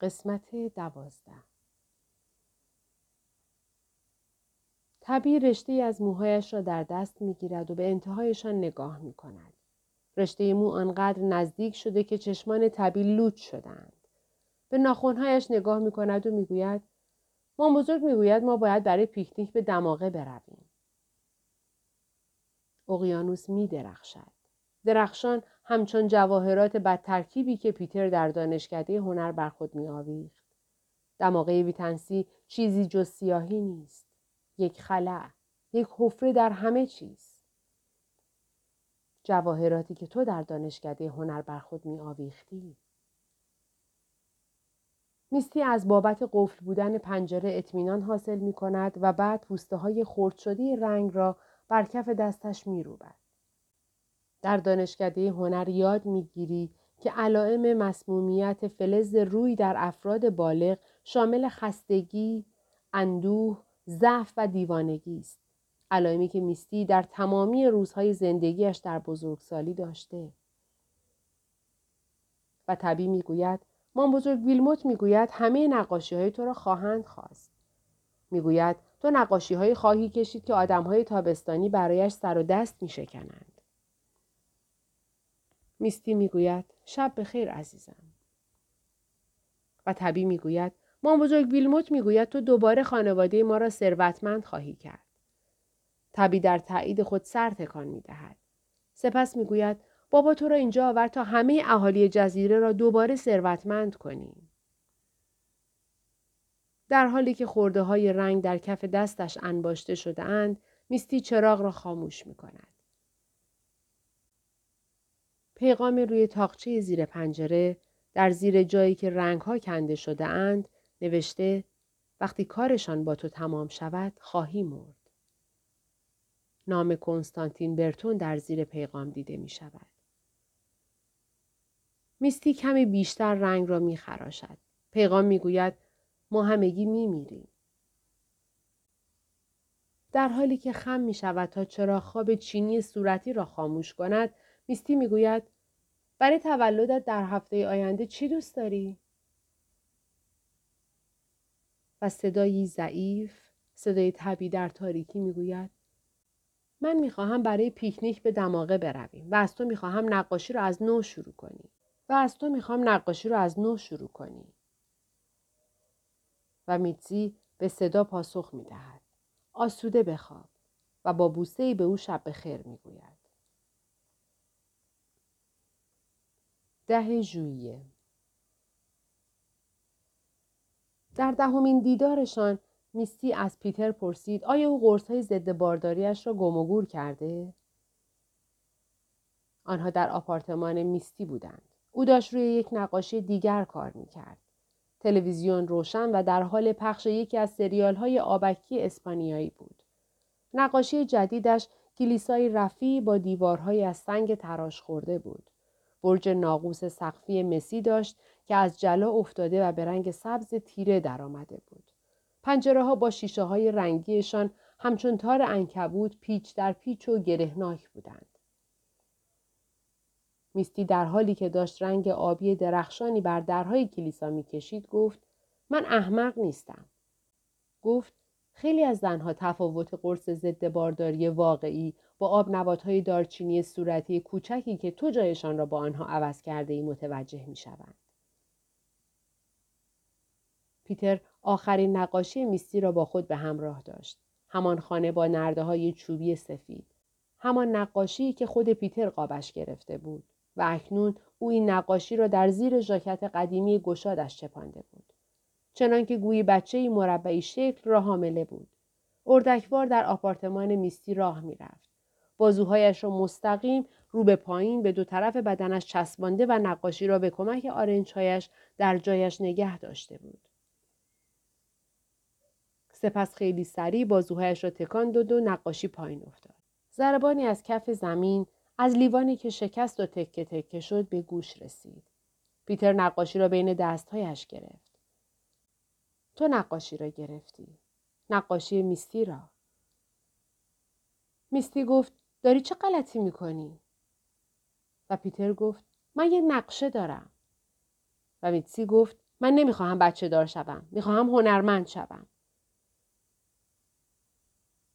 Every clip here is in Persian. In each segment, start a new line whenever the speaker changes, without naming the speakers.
قسمت دوازده طبیعی رشته از موهایش را در دست می گیرد و به انتهایشان نگاه می کند. رشته مو آنقدر نزدیک شده که چشمان طبی لوچ شدند. به ناخونهایش نگاه می کند و می گوید ما بزرگ می گوید ما باید برای پیکنیک به دماغه برویم. اقیانوس می درخشد. درخشان همچون جواهرات بدترکیبی که پیتر در دانشکده هنر بر خود می آویخت. دماغه ویتنسی چیزی جز سیاهی نیست. یک خلع، یک حفره در همه چیز. جواهراتی که تو در دانشکده هنر بر خود می آویختی. میستی از بابت قفل بودن پنجره اطمینان حاصل می کند و بعد پوسته های خرد شده رنگ را بر کف دستش می روبد. در دانشکده هنر یاد می‌گیری که علائم مسمومیت فلز روی در افراد بالغ شامل خستگی، اندوه، ضعف و دیوانگی است. علائمی که میستی در تمامی روزهای زندگیش در بزرگسالی داشته. و طبی می‌گوید مان بزرگ ویلموت می‌گوید همه نقاشی های تو را خواهند خواست. می‌گوید تو نقاشی های خواهی کشید که آدم های تابستانی برایش سر و دست می شکنند. میستی می‌گوید شب به خیر عزیزم. و طبی می‌گوید ما بزرگ ویلموت می‌گوید تو دوباره خانواده ما را ثروتمند خواهی کرد. طبی در تایید خود سر تکان می‌دهد. سپس می‌گوید بابا تو را اینجا آورد تا همه اهالی جزیره را دوباره ثروتمند کنیم. در حالی که خورده های رنگ در کف دستش انباشته شده اند، میستی چراغ را خاموش می کند. پیغام روی تاقچه زیر پنجره در زیر جایی که رنگها کنده شده اند نوشته وقتی کارشان با تو تمام شود خواهی مرد. نام کنستانتین برتون در زیر پیغام دیده می شود. میستی کمی بیشتر رنگ را می خراشد. پیغام می گوید ما همگی می میریم. در حالی که خم می شود تا چرا خواب چینی صورتی را خاموش کند میستی می‌گوید برای تولدت در هفته آینده چی دوست داری؟ و صدایی ضعیف صدای طبی در تاریکی می‌گوید من می‌خواهم برای پیکنیک به دماغه برویم و از تو می‌خواهم نقاشی رو از نو شروع کنی. و از تو می‌خوام نقاشی رو از نو شروع کنی. و میتزی به صدا پاسخ می‌دهد آسوده بخواب و با بوسه به او شب به خیر می‌گوید. ده ژوئیه در دهمین دیدارشان میستی از پیتر پرسید آیا او قرص های ضد بارداریش را گم و گور کرده؟ آنها در آپارتمان میستی بودند. او داشت روی یک نقاشی دیگر کار می‌کرد. تلویزیون روشن و در حال پخش یکی از سریال های آبکی اسپانیایی بود. نقاشی جدیدش کلیسای رفی با دیوارهای از سنگ تراش خورده بود. برج ناقوس سقفی مسی داشت که از جلا افتاده و به رنگ سبز تیره درآمده بود. پنجره ها با شیشه های رنگیشان همچون تار انکبود پیچ در پیچ و گرهناک بودند. میستی در حالی که داشت رنگ آبی درخشانی بر درهای کلیسا می‌کشید گفت من احمق نیستم. گفت خیلی از زنها تفاوت قرص ضد بارداری واقعی با آب های دارچینی صورتی کوچکی که تو جایشان را با آنها عوض کرده ای متوجه می شوند. پیتر آخرین نقاشی میستی را با خود به همراه داشت. همان خانه با نرده های چوبی سفید. همان نقاشی که خود پیتر قابش گرفته بود و اکنون او این نقاشی را در زیر ژاکت قدیمی گشادش چپانده بود. چنانکه گویی بچه مربعی شکل را حامله بود. اردکوار در آپارتمان میستی راه می‌رفت. بازوهایش را مستقیم رو به پایین به دو طرف بدنش چسبانده و نقاشی را به کمک آرنجهایش در جایش نگه داشته بود. سپس خیلی سریع بازوهایش را تکان داد و نقاشی پایین افتاد. ضربانی از کف زمین از لیوانی که شکست و تکه تکه شد به گوش رسید. پیتر نقاشی را بین دستهایش گرفت. تو نقاشی را گرفتی. نقاشی میستی را. میستی گفت داری چه غلطی می‌کنی؟ و پیتر گفت من یه نقشه دارم. و میتسی گفت من نمی‌خواهم بچه دار شوم. می‌خواهم هنرمند شوم.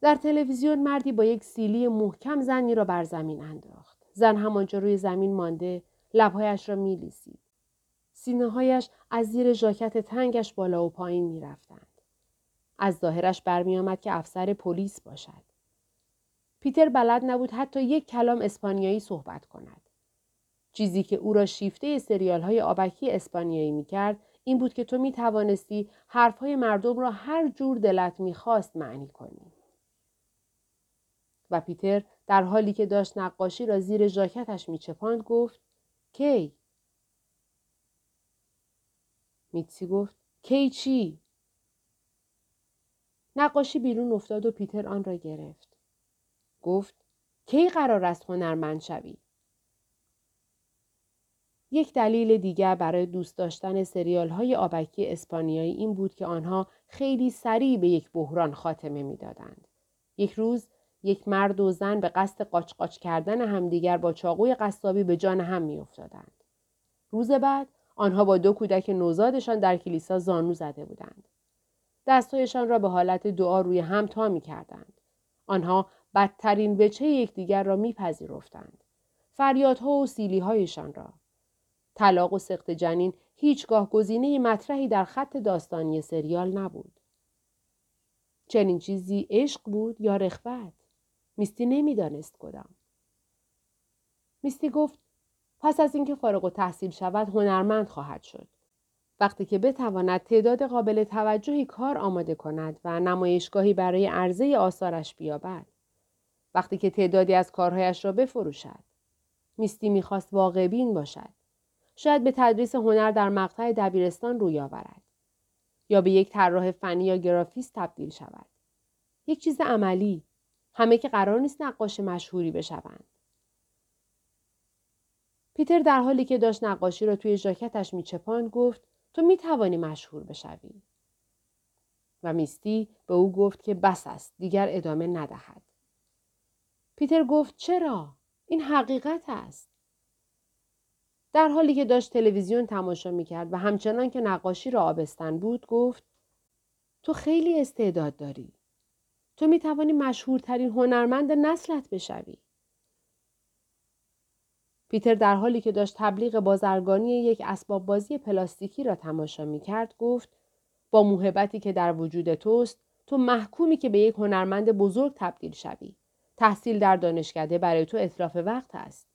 در تلویزیون مردی با یک سیلی محکم زنی را بر زمین انداخت. زن همانجا روی زمین مانده لبهایش را میلیسید. سینه هایش از زیر ژاکت تنگش بالا و پایین می‌رفتند. از ظاهرش برمیآمد که افسر پلیس باشد. پیتر بلد نبود حتی یک کلام اسپانیایی صحبت کند. چیزی که او را شیفته سریال های آبکی اسپانیایی می کرد این بود که تو می توانستی حرف های مردم را هر جور دلت می خواست معنی کنی. و پیتر در حالی که داشت نقاشی را زیر ژاکتش می چپاند گفت کی؟ میتسی گفت کی چی؟ نقاشی بیرون افتاد و پیتر آن را گرفت. گفت کی قرار است هنرمند شوی؟ یک دلیل دیگر برای دوست داشتن سریال های آبکی اسپانیایی این بود که آنها خیلی سریع به یک بحران خاتمه می‌دادند. یک روز یک مرد و زن به قصد قاچ قاچ کردن همدیگر با چاقوی قصابی به جان هم میافتادند. روز بعد آنها با دو کودک نوزادشان در کلیسا زانو زده بودند. دستهایشان را به حالت دعا روی هم تا می کردند. آنها بدترین وچه یکدیگر را میپذیرفتند. فریادها و سیلیهایشان را. طلاق و سخت جنین هیچگاه گزینه مطرحی در خط داستانی سریال نبود. چنین چیزی عشق بود یا رخوت؟ میستی نمی‌دانست کدام. میستی گفت پس از اینکه فارغ و تحصیل شود هنرمند خواهد شد. وقتی که بتواند تعداد قابل توجهی کار آماده کند و نمایشگاهی برای عرضه آثارش بیابد. وقتی که تعدادی از کارهایش را بفروشد. میستی می‌خواست واقع بین باشد. شاید به تدریس هنر در مقطع دبیرستان روی آورد. یا به یک طراح فنی یا گرافیست تبدیل شود. یک چیز عملی. همه که قرار نیست نقاش مشهوری بشوند. پیتر در حالی که داشت نقاشی را توی ژاکتش میچپاند گفت تو می‌توانی مشهور بشوی. و میستی به او گفت که بس است دیگر ادامه ندهد. پیتر گفت چرا؟ این حقیقت است. در حالی که داشت تلویزیون تماشا می‌کرد و همچنان که نقاشی را آبستن بود گفت تو خیلی استعداد داری. تو می توانی مشهورترین هنرمند نسلت بشوی. پیتر در حالی که داشت تبلیغ بازرگانی یک اسباب بازی پلاستیکی را تماشا می کرد گفت با موهبتی که در وجود توست تو محکومی که به یک هنرمند بزرگ تبدیل شوی. تحصیل در دانشکده برای تو اطلاف وقت است.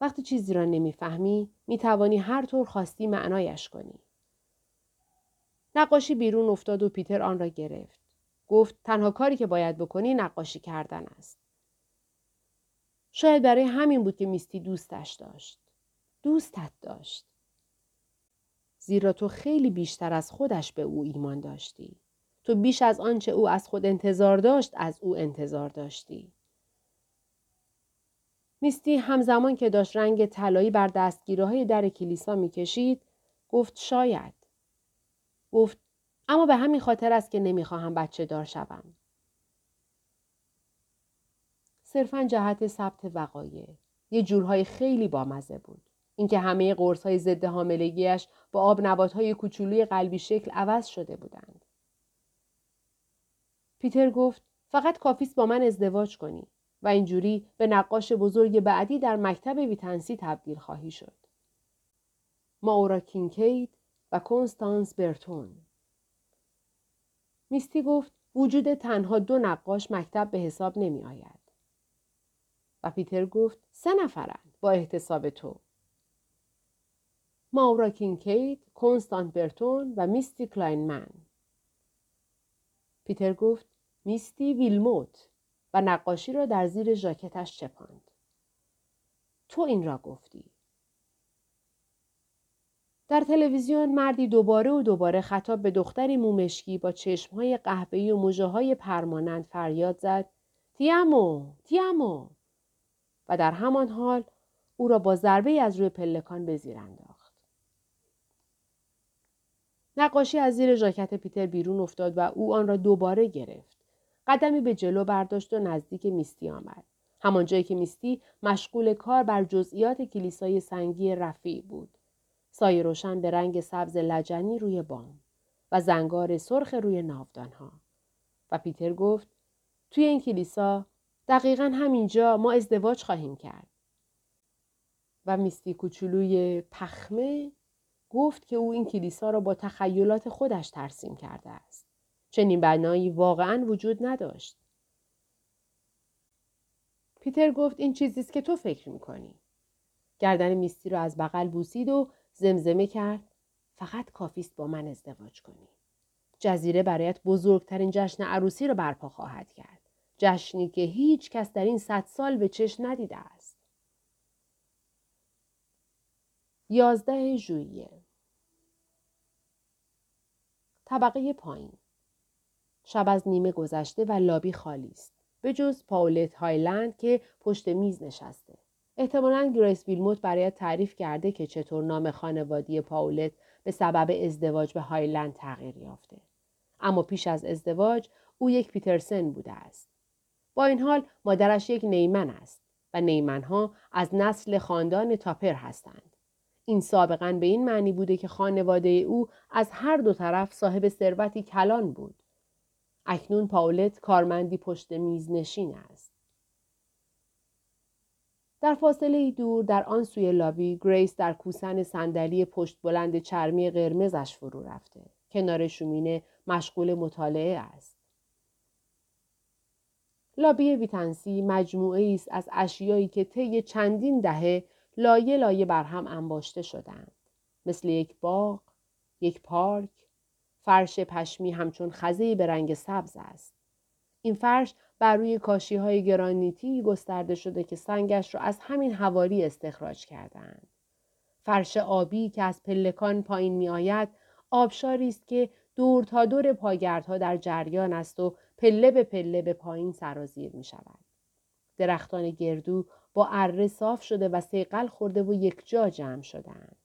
وقتی چیزی را نمی‌فهمی می توانی هر طور خواستی معنایش کنی. نقاشی بیرون افتاد و پیتر آن را گرفت. گفت تنها کاری که باید بکنی نقاشی کردن است. شاید برای همین بود که میستی دوستش داشت. دوستت داشت. زیرا تو خیلی بیشتر از خودش به او ایمان داشتی. تو بیش از آنچه او از خود انتظار داشت از او انتظار داشتی. میستی همزمان که داشت رنگ طلایی بر دستگیره های در کلیسا می‌کشید گفت شاید. گفت اما به همین خاطر است که نمی‌خواهم بچه دار شوم. صرفا جهت ثبت وقایع. یه جورهایی خیلی بامزه بود. اینکه همه قرص های ضد حاملگیش با آب نبات های کوچولوی قلبی شکل عوض شده بودند. پیتر گفت فقط کافیست با من ازدواج کنی و اینجوری به نقاش بزرگ بعدی در مکتب ویتنسی تبدیل خواهی شد. ماورا کینکید و کنستانس برتون میستی گفت وجود تنها دو نقاش مکتب به حساب نمی آید. و پیتر گفت سه نفرند با احتساب تو. ماورا کینکید، کنستانت برتون و میستی کلاینمن. پیتر گفت میستی ویلموت و نقاشی را در زیر ژاکتش چپاند. تو این را گفتی. در تلویزیون مردی دوباره و دوباره خطاب به دختری مومشکی با چشمهای قهوه‌ای و موجه پرمانند فریاد زد تیامو تیامو و در همان حال او را با ضربه از روی پلکان به زیر انداخت. نقاشی از زیر ژاکت پیتر بیرون افتاد و او آن را دوباره گرفت. قدمی به جلو برداشت و نزدیک میستی آمد. همان جایی که میستی مشغول کار بر جزئیات کلیسای سنگی رفیع بود. سایه روشن به رنگ سبز لجنی روی بام و زنگار سرخ روی ناودانها. و پیتر گفت توی این کلیسا دقیقا همینجا ما ازدواج خواهیم کرد. و میستی کوچولوی پخمه گفت که او این کلیسا را با تخیلات خودش ترسیم کرده است. چنین بنایی واقعا وجود نداشت. پیتر گفت این چیزیست که تو فکر می‌کنی. گردن میستی رو از بغل بوسید و زمزمه کرد فقط کافیست با من ازدواج کنی. جزیره برایت بزرگترین جشن عروسی را برپا خواهد کرد. جشنی که هیچ کس در این صد سال به چشم ندیده است. یازده ژوئیه. طبقه پایین. شب از نیمه گذشته و لابی خالی است. به جز پاولت هایلند که پشت میز نشسته. احتمالا گریس ویلموت برایت تعریف کرده که چطور نام خانوادگی پاولت به سبب ازدواج به هایلند تغییر یافته. اما پیش از ازدواج او یک پیترسن بوده است. با این حال مادرش یک نیمن است و نیمنها از نسل خاندان تاپر هستند این سابقا به این معنی بوده که خانواده او از هر دو طرف صاحب ثروتی کلان بود. اکنون پاولت کارمندی پشت میز نشین است. در فاصله دور در آن سوی لابی گریس در کوسن صندلی پشت بلند چرمی قرمزش فرو رفته. کنار شومینه مشغول مطالعه است. لابی ویتنسی مجموعه‌ای است از اشیایی که طی چندین دهه لایه لایه بر هم انباشته شدند. مثل یک باغ، یک پارک، فرش پشمی همچون خزه به رنگ سبز است. این فرش بر روی کاشی های گرانیتی گسترده شده که سنگش را از همین حوالی استخراج کردند. فرش آبی که از پلکان پایین می آید آبشاری است که دور تا دور پاگردها در جریان است و پله به پله به پایین سرازیر می شود. درختان گردو با اره صاف شده و سیقل خورده و یک جا جمع شدند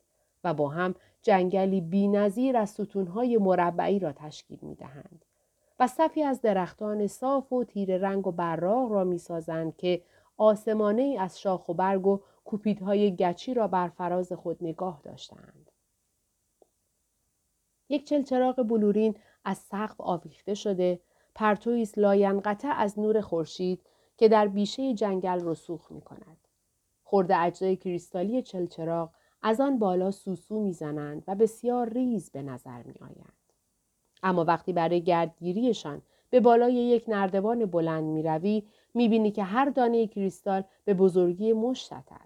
و با هم جنگلی بینظیر از ستونهای مربعی را تشکیل می دهند. و صفی از درختان صاف و تیر رنگ و براق را می سازند که آسمانه از شاخ و برگ و کوپیدهای گچی را بر فراز خود نگاه داشتند. یک چلچراغ بلورین از سقف آویخته شده پرتویی لاینقطع از نور خورشید که در بیشه جنگل رسوخ می کند. خورده اجزای کریستالی چلچراغ از آن بالا سوسو می‌زنند و بسیار ریز به نظر می آیند. اما وقتی برای گردگیریشان به بالای یک نردبان بلند می روی می بینی که هر دانه کریستال به بزرگی مشتت است.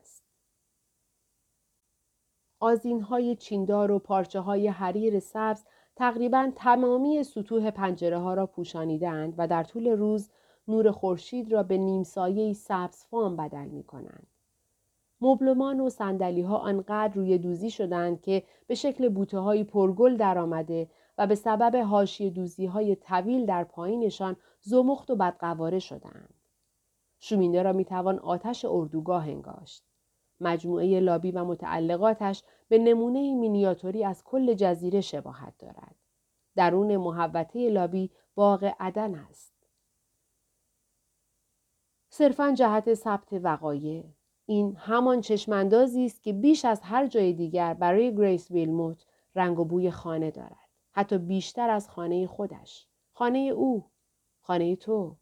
آزین های چیندار و پارچه های حریر سبز تقریبا تمامی سطوح پنجره ها را پوشانیدند و در طول روز نور خورشید را به نیمسایه سبز فام بدل می کنند. مبلمان و سندلی ها آنقدر روی دوزی شدند که به شکل بوته های پرگل درآمده و به سبب هاشی دوزی های طویل در پایینشان زمخت و بدقواره شدند. شومینه را می‌توان آتش اردوگاه انگاشت. مجموعه لابی و متعلقاتش به نمونه مینیاتوری از کل جزیره شباهت دارد. درون محوطه لابی باغ عدن است. صرفا جهت ثبت وقایع. این همان چشماندازی است که بیش از هر جای دیگر برای گریس ویلموت رنگ و بوی خانه دارد. حتی بیشتر از خانه خودش. خانه او. خانه تو.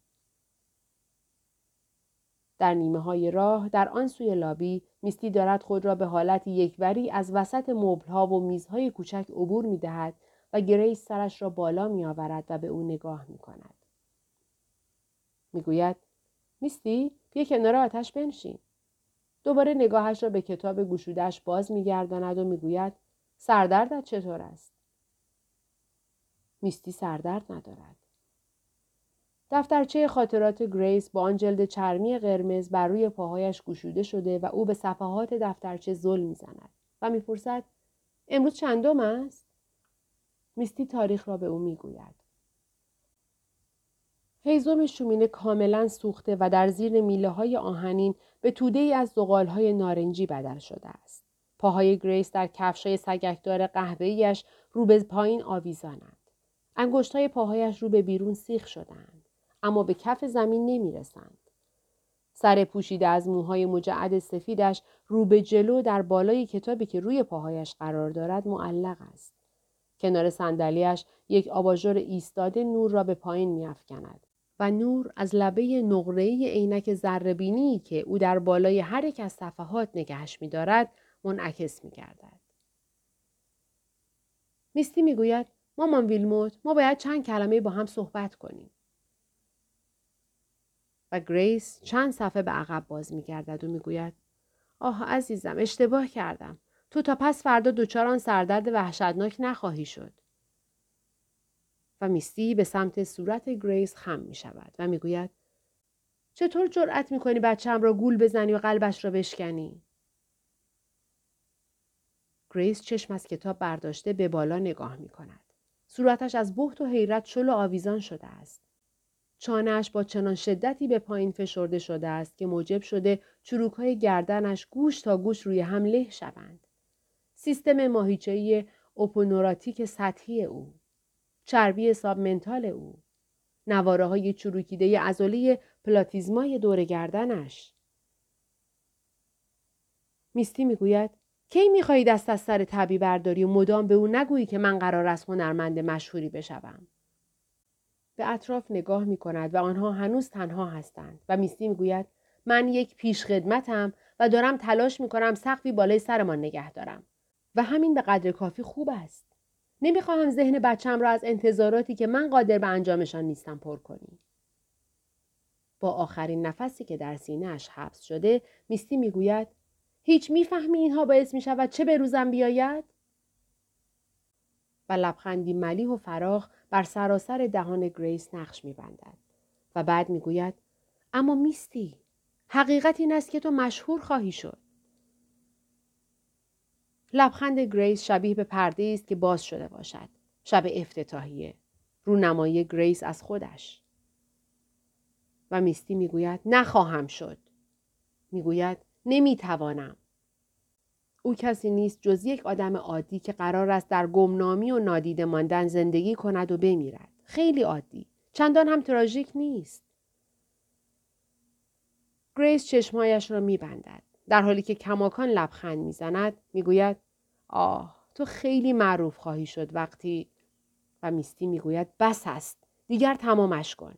در نیمه های راه در آن سوی لابی میستی دارد خود را به حالت یکوری از وسط مبلها و میزهای کوچک عبور می دهد و گریس سرش را بالا می آورد و به او نگاه می کند. می گوید میستی بیا کنار آتش بنشین. دوباره نگاهش را به کتاب گشوده‌اش باز میگرداند و می‌گوید سردردت چطور است؟ میستی سردرد ندارد. دفترچه خاطرات گریس با آن جلد چرمی قرمز بر روی پاهایش گشوده شده و او به صفحات دفترچه زل می‌زند و می‌پرسد امروز چندم است میستی تاریخ را به او می‌گوید هیزم شومینه کاملا سوخته و در زیر میله های آهنین به توده ای از زغال های نارنجی بدل شده است. پاهای گریس در کفشای سگکدار قهوه‌ایش رو به پایین آویزانند. انگشت های پاهایش رو به بیرون سیخ شدند. اما به کف زمین نمی رسند. سر پوشیده از موهای مجعد سفیدش رو به جلو در بالای کتابی که روی پاهایش قرار دارد معلق است. کنار صندلیاش یک آباژور ایستاده نور را به پایین میافکند و نور از لبه نقره‌ای عینک ذرهبینی که او در بالای هر یک از صفحات نگهش می‌دارد منعکس می‌گردد. میستی می‌گوید مامان ویلموت ما باید چند کلمه با هم صحبت کنیم. و گریس چند صفحه به عقب باز میگردد و می‌گوید آه عزیزم اشتباه کردم. تو تا پس فردا دچار آن سردرد وحشتناک نخواهی شد. و میستی به سمت صورت گریس خم می شود و می‌گوید چطور جرأت می کنی بچم را گول بزنی و قلبش را بشکنی؟ گریس چشم از کتاب برداشته به بالا نگاه می کند. صورتش از بهت و حیرت شل و آویزان شده است. چانهش با چنان شدتی به پایین فشرده شده است که موجب شده چروک های گردنش گوش تا گوش روی هم له شوند. سیستم ماهیچه‌ای اوپونوراتیک سطحی او. چربی سابمنتال او. نواره های چروکیده ازولی پلاتیزمای دور گردنش. میستی می‌گوید کی می‌خواهی دست از سر طبی برداری و مدام به او نگویی که من قرار است هنرمند مشهوری بشوم به اطراف نگاه می کند و آنها هنوز تنها هستند. و میستی می‌گوید من یک پیش خدمتم و دارم تلاش می کنم سقفی بالای سرمان نگه دارم. و همین به قدر کافی خوب است. نمی‌خواهم ذهن بچم را از انتظاراتی که من قادر به انجامشان نیستم پر کنی. با آخرین نفسی که در سینهاش حبس شده میستی می‌گوید هیچ می‌فهمی اینها باعث می شود چه به روزم بیاید؟ و لبخندی ملیح و فراخ بر سراسر دهان گریس نقش می بندد. و بعد می گوید اما میستی حقیقت این است که تو مشهور خواهی شد. لبخند گریس شبیه به پرده است که باز شده باشد. شب افتتاحیه. رونمایی گریس از خودش. و میستی می‌گوید نخواهم شد. می‌گوید نمی‌توانم. او کسی نیست جز یک آدم عادی که قرار است در گمنامی و نادیده ماندن زندگی کند و بمیرد. خیلی عادی. چندان هم تراژیک نیست. گریس چشمایش را میبندد. در حالی که کماکان لبخند می‌زند می‌گوید آه تو خیلی معروف خواهی شد وقتی و میستی می‌گوید بس است دیگر تمامش کن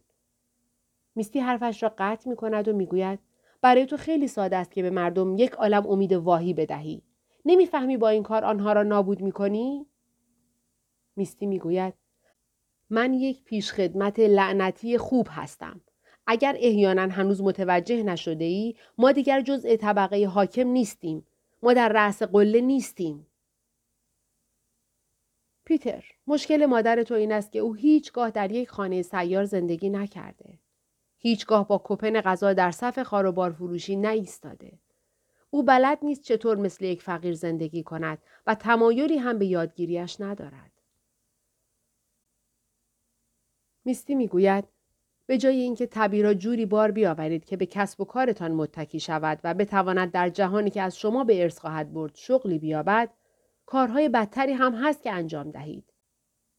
میستی حرفش را قطع می کند و می‌گوید برای تو خیلی ساده است که به مردم یک عالم امید واهی بدهی. نمی‌فهمی با این کار آنها را نابود می کنی؟ میستی می‌گوید من یک پیشخدمت لعنتی خوب هستم. اگر احیانا هنوز متوجه نشده ای ما دیگر جزء طبقه حاکم نیستیم. ما در رأس قله نیستیم. پیتر، مشکل مادر تو این است که او هیچگاه در یک خانه سیار زندگی نکرده. هیچگاه با کپن غذا در صف خاروبار فروشی نایستاده. او بلد نیست چطور مثل یک فقیر زندگی کند و تمایلی هم به یادگیریش ندارد. میستی می‌گوید به جای اینکه طبی را جوری بار بیاورید که به کسب و کارتان متکی شود و بتواند در جهانی که از شما به ارث خواهد برد شغلی بیابد کارهای بدتری هم هست که انجام دهید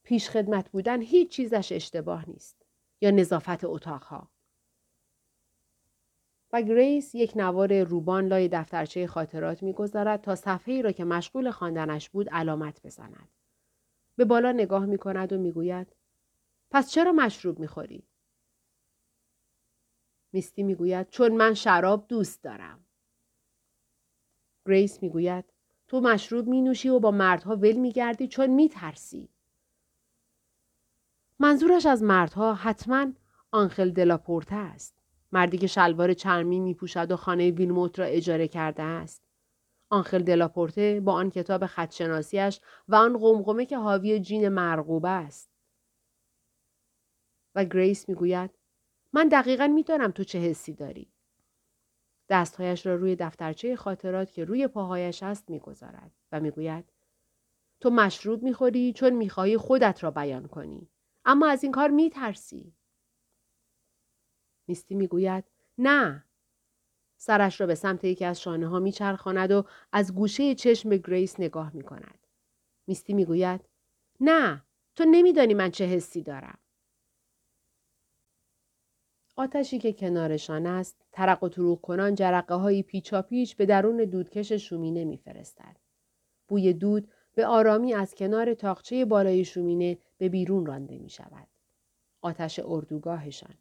پیش خدمت بودن هیچ چیزش اشتباه نیست یا نظافت اتاقها و گریس یک نوار روبان لای دفترچه خاطرات می‌گذارد تا صفحه ای را که مشغول خواندنش بود علامت بزند. به بالا نگاه می کند و می‌گوید پس چرا مشروب می‌خوری؟ میستی می‌گوید چون من شراب دوست دارم. گریس می‌گوید تو مشروب می نوشی و با مردها ول می گردی چون می ترسی. منظورش از مردها حتما آنخل دلاپورته است. مردی که شلوار چرمی می پوشد و خانه ویلموت را اجاره کرده است. آنخل دلاپورته با آن کتاب خدشناسیش و آن قمقمه که حاوی جین مرغوبه است. و گریس می‌گوید من دقیقا می‌دانم تو چه حسی داری. دستهایش را روی دفترچه خاطرات که روی پاهایش است می‌گذارد و می‌گوید تو مشروب می‌خوری چون می‌خواهی خودت را بیان کنی اما از این کار میترسی میستی می‌گوید نه سرش را به سمت یکی از شانه ها میچرخاند و از گوشه چشم به گریس نگاه می‌کند میستی می‌گوید نه تو نمیدانی من چه حسی دارم آتشی که کنارشان است ترق و تروق کنان جرقه های پیچا پیچ به درون دودکش شومینه میفرستد. بوی دود به آرامی از کنار تاقچه بالای شومینه به بیرون رانده می شود. آتش اردوگاهشان.